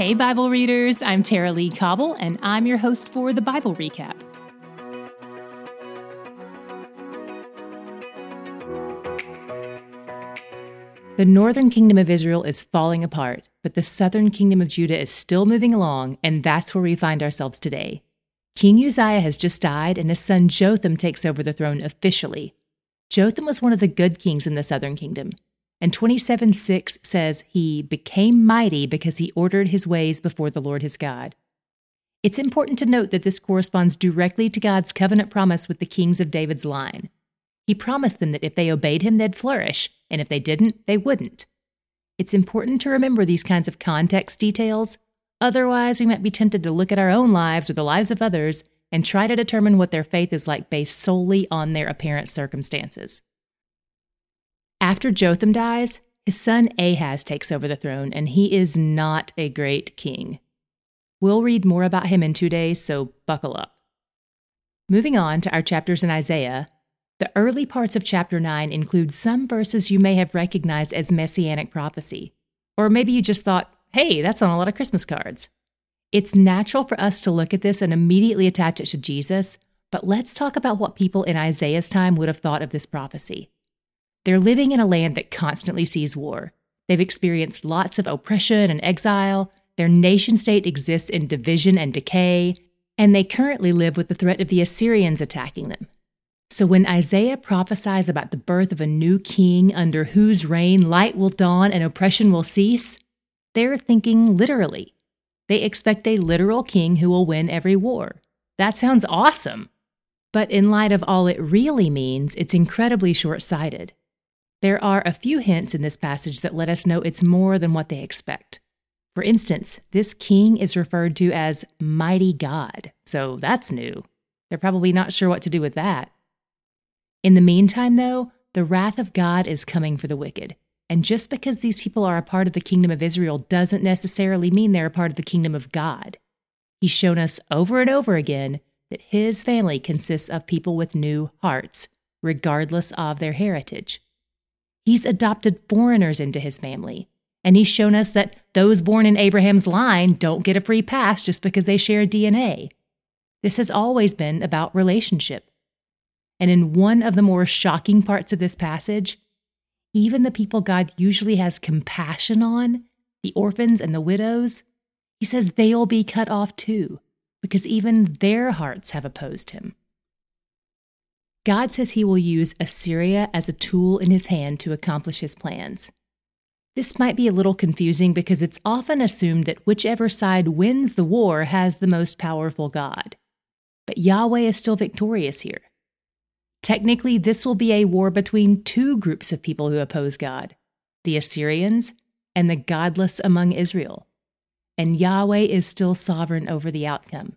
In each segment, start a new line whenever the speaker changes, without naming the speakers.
Hey, Bible readers, I'm Tara-Leigh Cobble, and I'm your host for the Bible Recap. The northern kingdom of Israel is falling apart, but the southern kingdom of Judah is still moving along, and that's where we find ourselves today. King Uzziah has just died, and his son Jotham takes over the throne officially. Jotham was one of the good kings in the southern kingdom, and 27 6 says he became mighty because he ordered his ways before the Lord his God. It's important to note that this corresponds directly to God's covenant promise with the kings of David's line. He promised them that if they obeyed him, they'd flourish, and if they didn't, they wouldn't. It's important to remember these kinds of context details. Otherwise, we might be tempted to look at our own lives or the lives of others and try to determine what their faith is like based solely on their apparent circumstances. After Jotham dies, his son Ahaz takes over the throne, and he is not a great king. We'll read more about him in two days, so buckle up. Moving on to our chapters in Isaiah, the early parts of chapter 9 include some verses you may have recognized as messianic prophecy. Or maybe you just thought, hey, that's on a lot of Christmas cards. It's natural for us to look at this and immediately attach it to Jesus, but let's talk about what people in Isaiah's time would have thought of this prophecy. They're living in a land that constantly sees war. They've experienced lots of oppression and exile. Their nation state exists in division and decay, and they currently live with the threat of the Assyrians attacking them. So when Isaiah prophesies about the birth of a new king under whose reign light will dawn and oppression will cease, they're thinking literally. They expect a literal king who will win every war. That sounds awesome. But in light of all it really means, it's incredibly short sighted. There are a few hints in this passage that let us know it's more than what they expect. For instance, this king is referred to as Mighty God, so that's new. They're probably not sure what to do with that. In the meantime, though, the wrath of God is coming for the wicked. And just because these people are a part of the kingdom of Israel doesn't necessarily mean they're a part of the kingdom of God. He's shown us over and over again that his family consists of people with new hearts, regardless of their heritage. He's adopted foreigners into his family. And he's shown us that those born in Abraham's line don't get a free pass just because they share DNA. This has always been about relationship. And in one of the more shocking parts of this passage, even the people God usually has compassion on, the orphans and the widows, he says they'll be cut off too, because even their hearts have opposed him. God says he will use Assyria as a tool in his hand to accomplish his plans. This might be a little confusing because it's often assumed that whichever side wins the war has the most powerful God. But Yahweh is still victorious here. Technically, this will be a war between two groups of people who oppose God the Assyrians and the godless among Israel. And Yahweh is still sovereign over the outcome.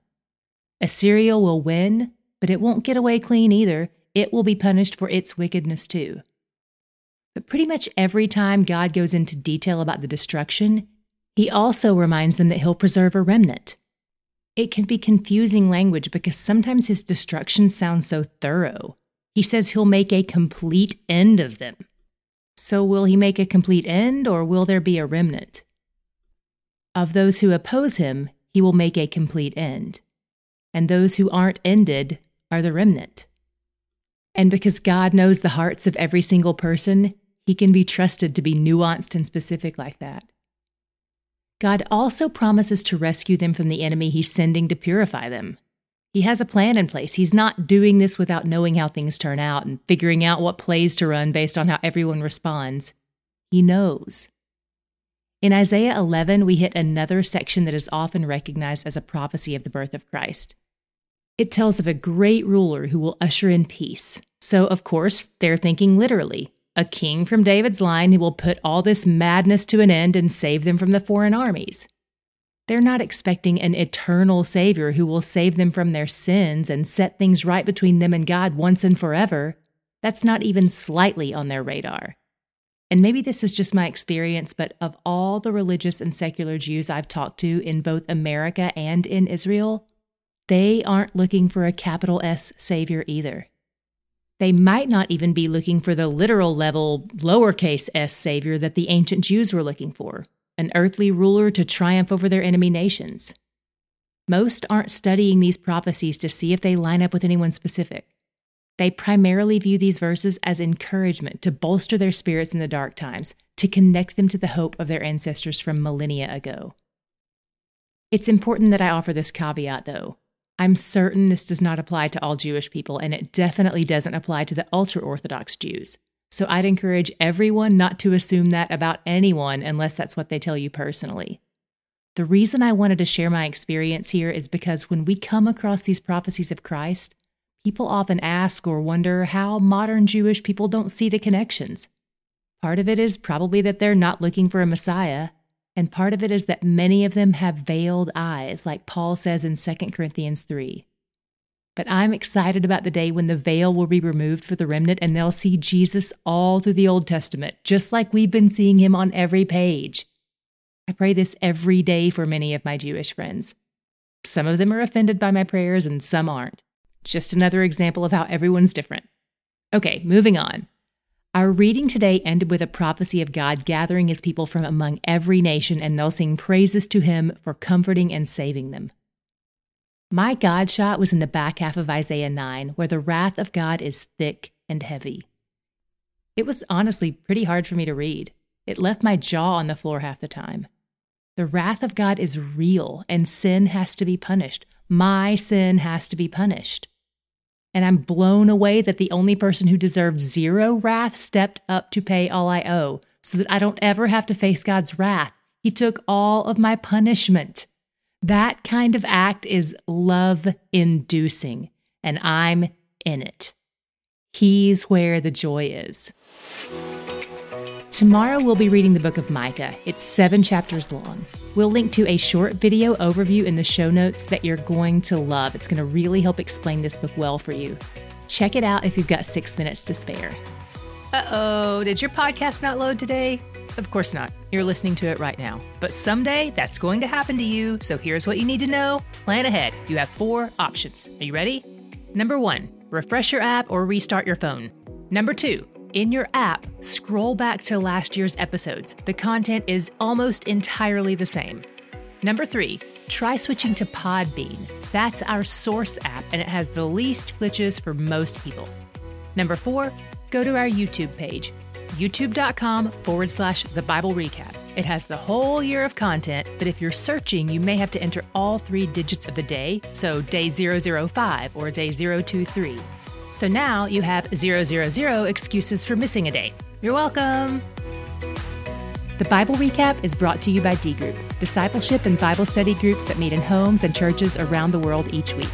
Assyria will win, but it won't get away clean either. It will be punished for its wickedness too. But pretty much every time God goes into detail about the destruction, he also reminds them that he'll preserve a remnant. It can be confusing language because sometimes his destruction sounds so thorough. He says he'll make a complete end of them. So, will he make a complete end, or will there be a remnant? Of those who oppose him, he will make a complete end. And those who aren't ended are the remnant. And because God knows the hearts of every single person, he can be trusted to be nuanced and specific like that. God also promises to rescue them from the enemy he's sending to purify them. He has a plan in place. He's not doing this without knowing how things turn out and figuring out what plays to run based on how everyone responds. He knows. In Isaiah 11, we hit another section that is often recognized as a prophecy of the birth of Christ. It tells of a great ruler who will usher in peace. So, of course, they're thinking literally a king from David's line who will put all this madness to an end and save them from the foreign armies. They're not expecting an eternal Savior who will save them from their sins and set things right between them and God once and forever. That's not even slightly on their radar. And maybe this is just my experience, but of all the religious and secular Jews I've talked to in both America and in Israel, they aren't looking for a capital S Savior either. They might not even be looking for the literal level lowercase s Savior that the ancient Jews were looking for. an earthly ruler to triumph over their enemy nations. Most aren't studying these prophecies to see if they line up with anyone specific. They primarily view these verses as encouragement to bolster their spirits in the dark times, to connect them to the hope of their ancestors from millennia ago. It's important that I offer this caveat, though. I'm certain this does not apply to all Jewish people, and it definitely doesn't apply to the ultra Orthodox Jews. So I'd encourage everyone not to assume that about anyone unless that's what they tell you personally. The reason I wanted to share my experience here is because when we come across these prophecies of Christ, people often ask or wonder how modern Jewish people don't see the connections. Part of it is probably that they're not looking for a Messiah, and part of it is that many of them have veiled eyes, like Paul says in 2 Corinthians 3. But I'm excited about the day when the veil will be removed for the remnant and they'll see Jesus all through the Old Testament, just like we've been seeing him on every page. I pray this every day for many of my Jewish friends. Some of them are offended by my prayers and some aren't. Just another example of how everyone's different. Okay, moving on. Our reading today ended with a prophecy of God gathering his people from among every nation, and they'll sing praises to him for comforting and saving them. My God shot was in the back half of Isaiah 9, where the wrath of God is thick and heavy. It was honestly pretty hard for me to read. It left my jaw on the floor half the time. The wrath of God is real, and sin has to be punished. My sin has to be punished. And I'm blown away that the only person who deserved zero wrath stepped up to pay all I owe so that I don't ever have to face God's wrath. He took all of my punishment. That kind of act is love inducing, and I'm in it. He's where the joy is. Tomorrow we'll be reading the book of Micah. It's seven chapters long. We'll link to a short video overview in the show notes that you're going to love. It's going to really help explain this book well for you. Check it out if you've got six minutes to spare. Uh oh, did your podcast not load today? Of course not. You're listening to it right now. But someday that's going to happen to you. So here's what you need to know plan ahead. You have four options. Are you ready? Number one, refresh your app or restart your phone. Number two, in your app, scroll back to last year's episodes. The content is almost entirely the same. Number three, try switching to Podbean. That's our source app, and it has the least glitches for most people. Number four, go to our YouTube page, youtube.com forward slash the Bible recap. It has the whole year of content, but if you're searching, you may have to enter all three digits of the day, so day 005 or day 023. So now you have 000 excuses for missing a day. You're welcome. The Bible Recap is brought to you by D Group, discipleship and Bible study groups that meet in homes and churches around the world each week.